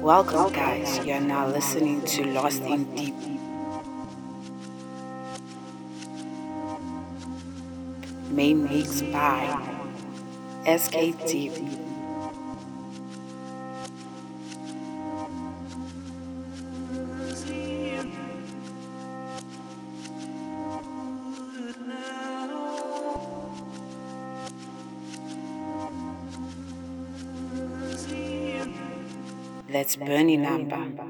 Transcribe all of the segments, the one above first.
Welcome, guys. You are now listening to Lost in Deep. Main mix by SK That's Bernie number.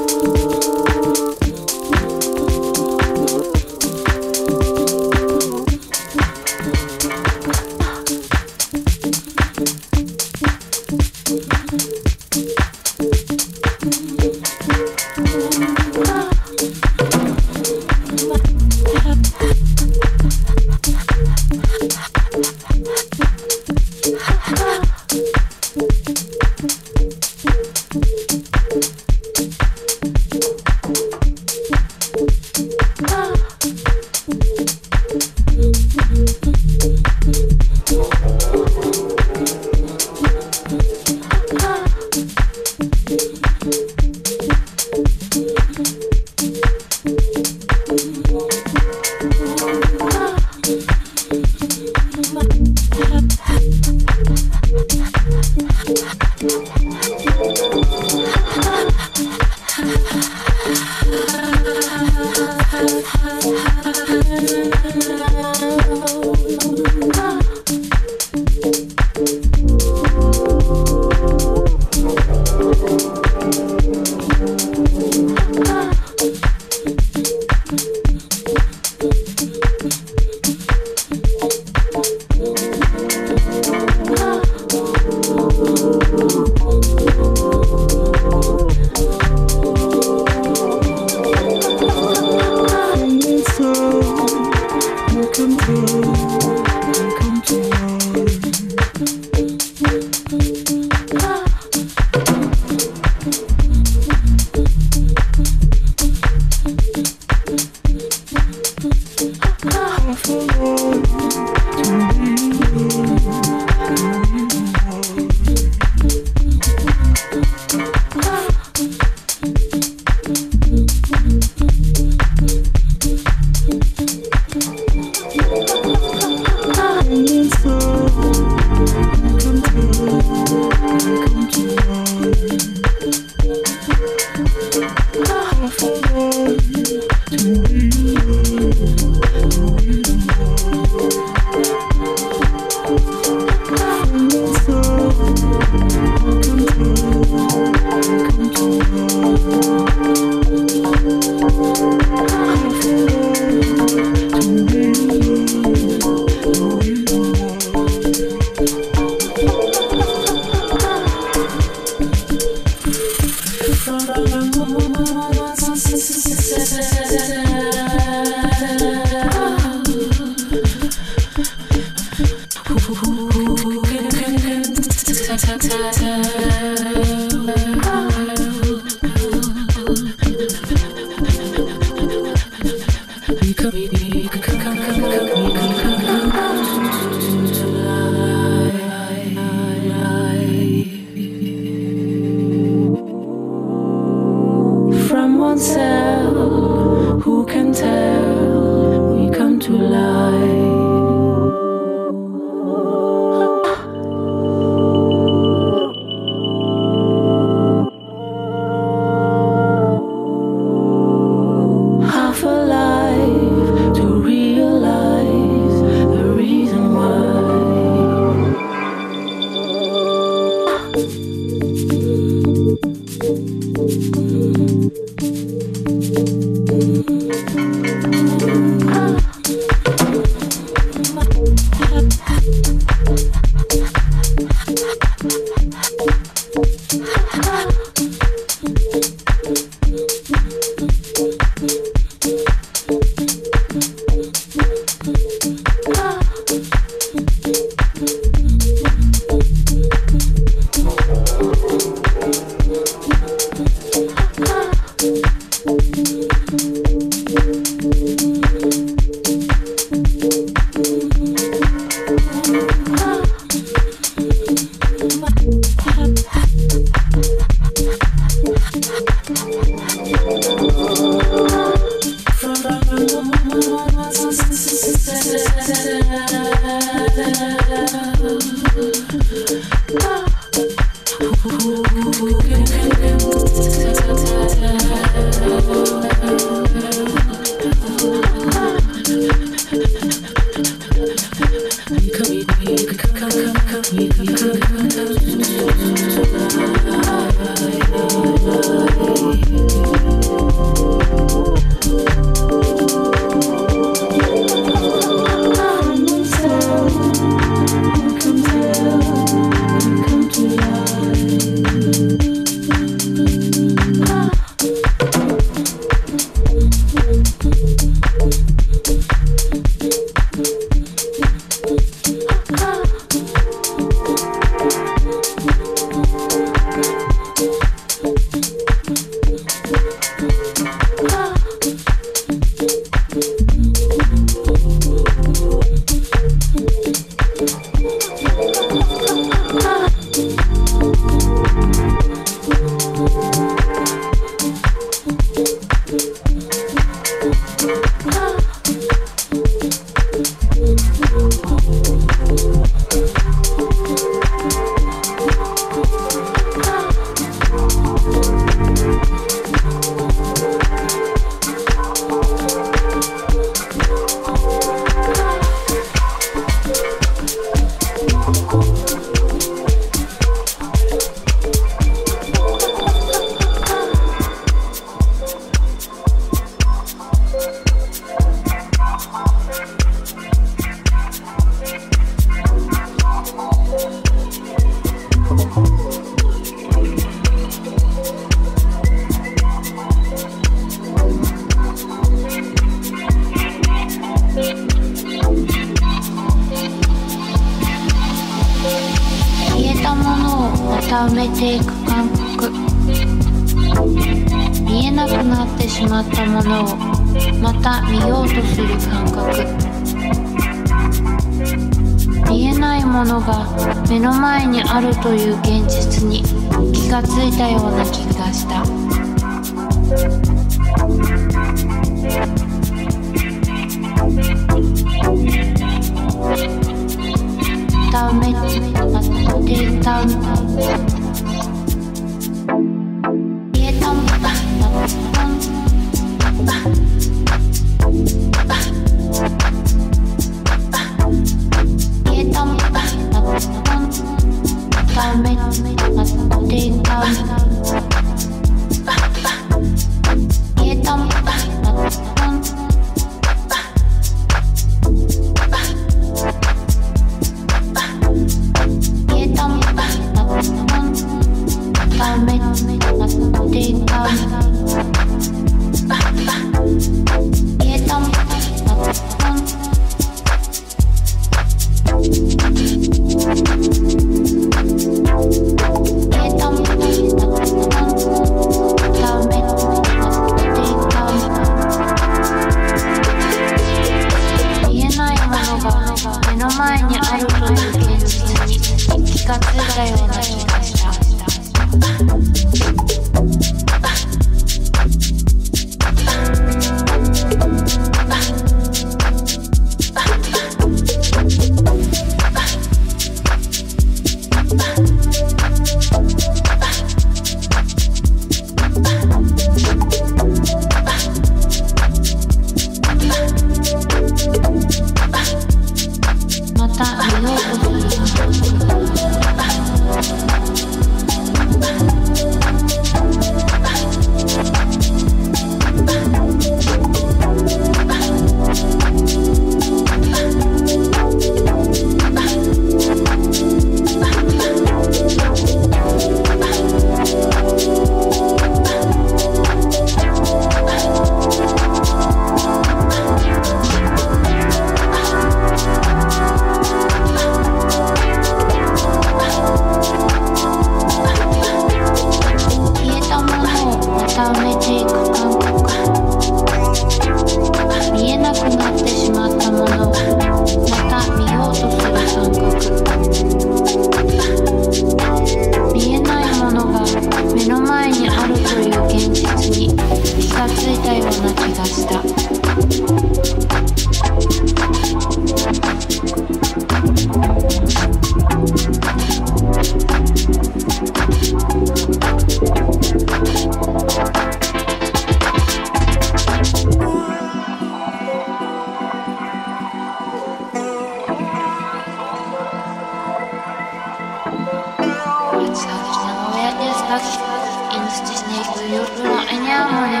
you do any amore,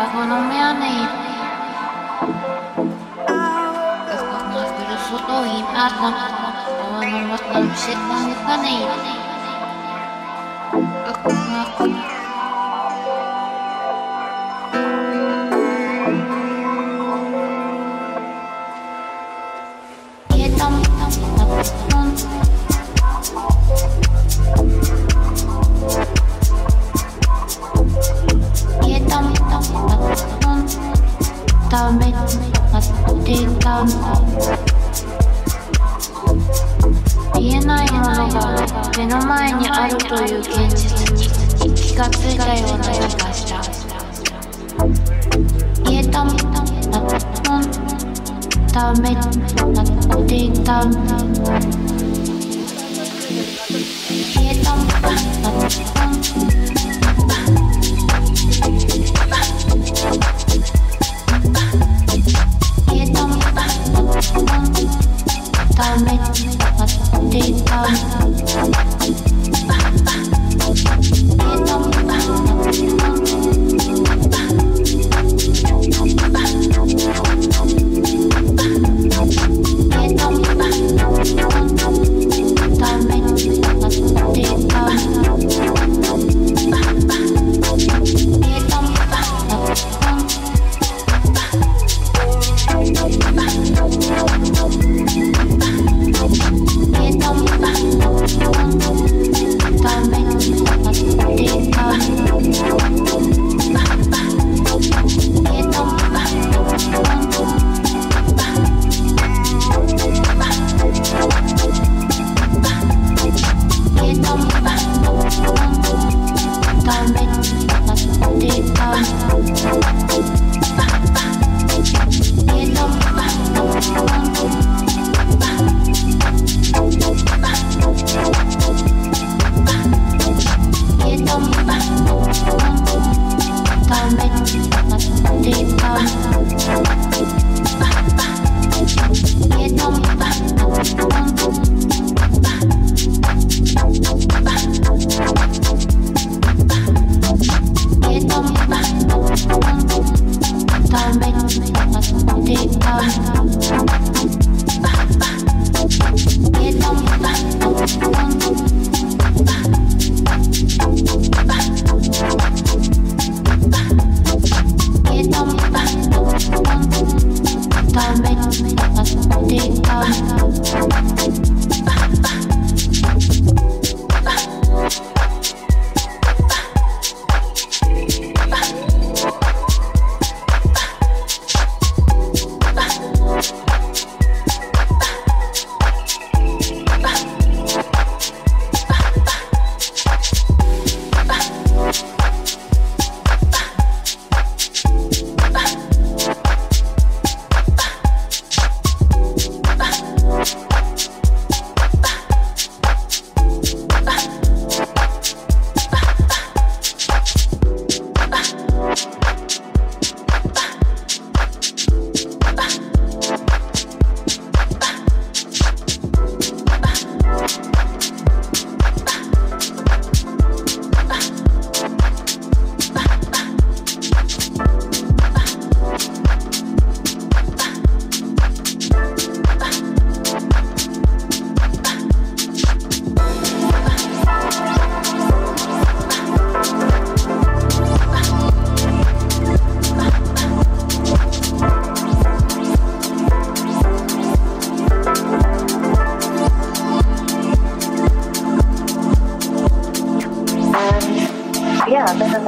algo shit na your Panay.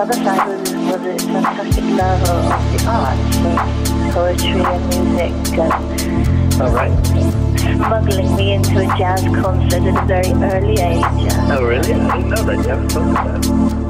Another side was, was a fantastic level of the arts, and poetry and music. And oh, right. Smuggling me into a jazz concert at a very early age. Oh, really? I didn't know that. You haven't told me that.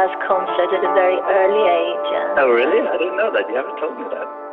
jazz concert at a very early age. Oh, really? I didn't know that. You haven't told me that.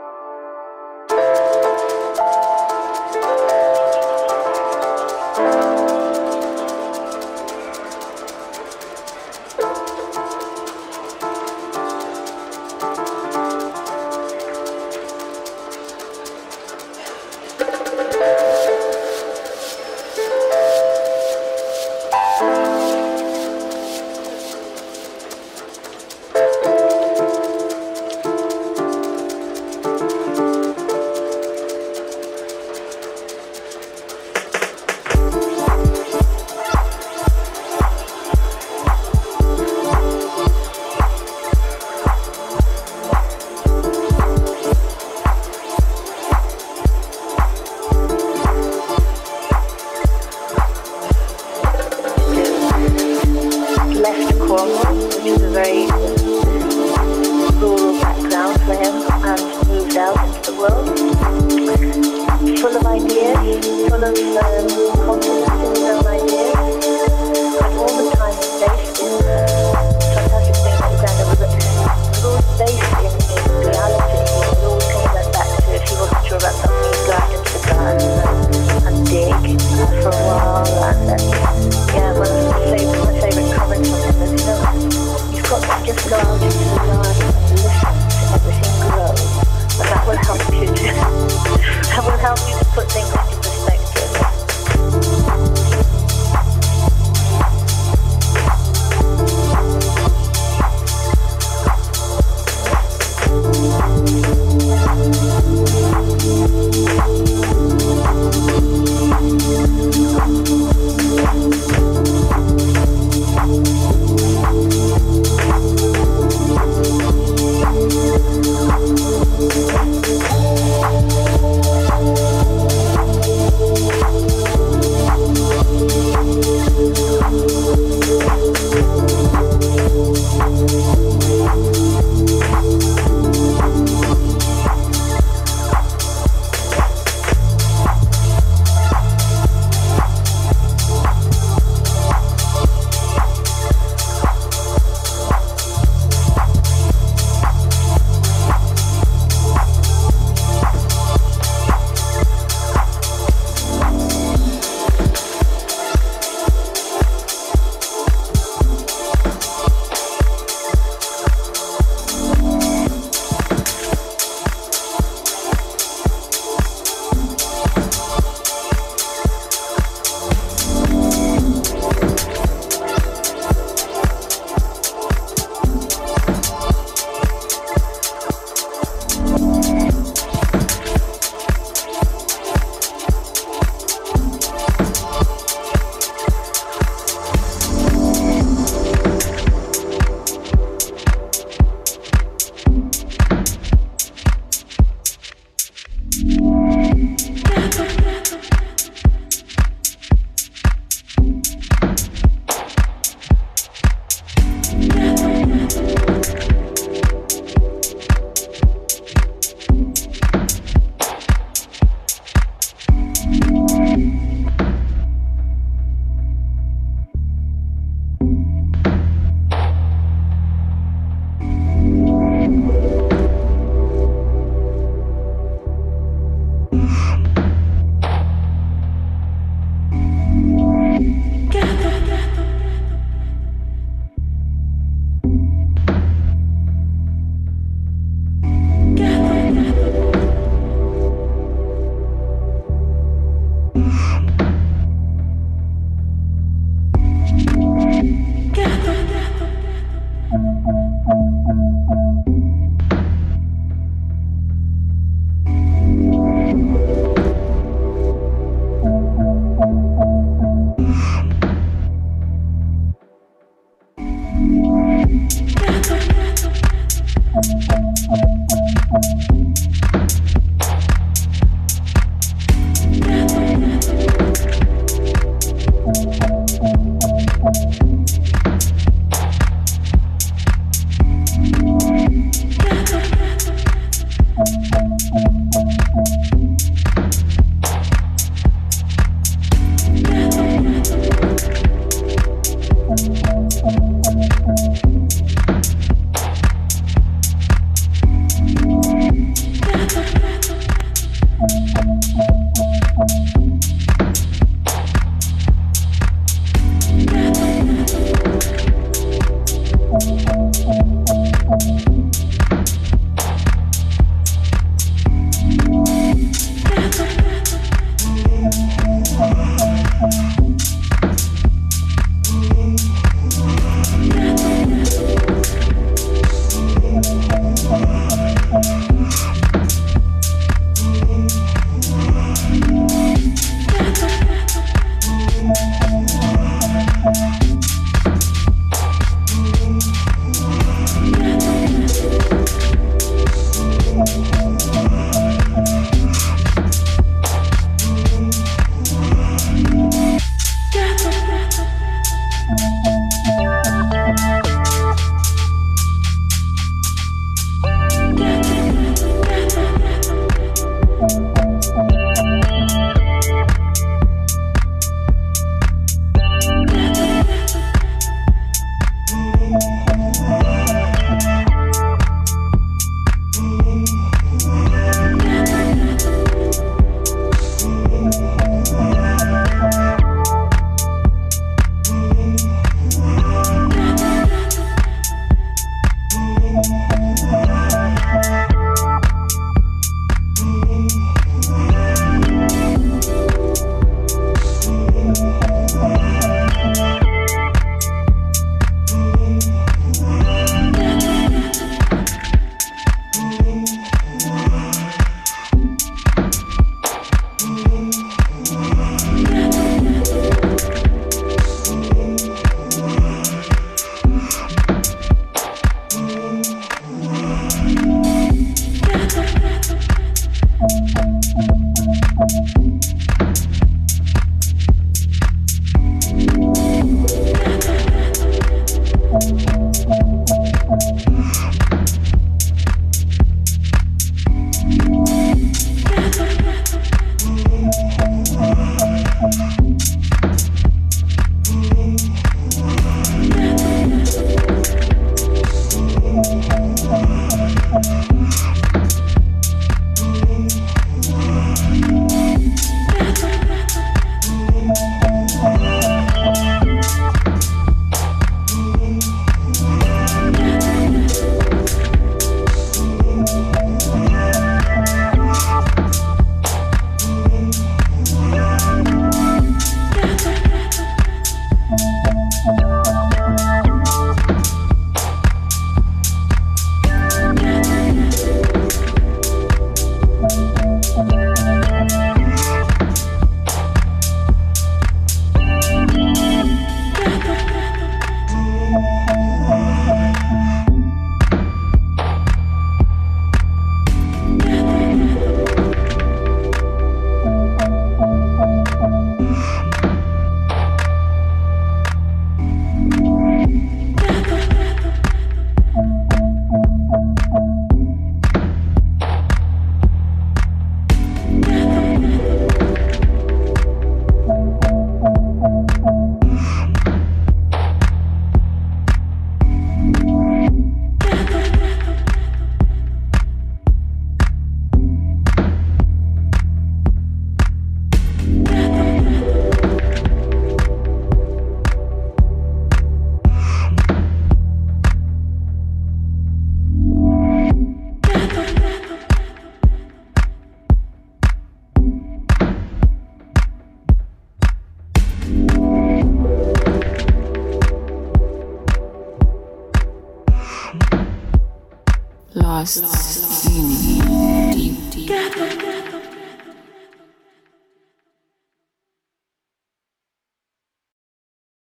Lost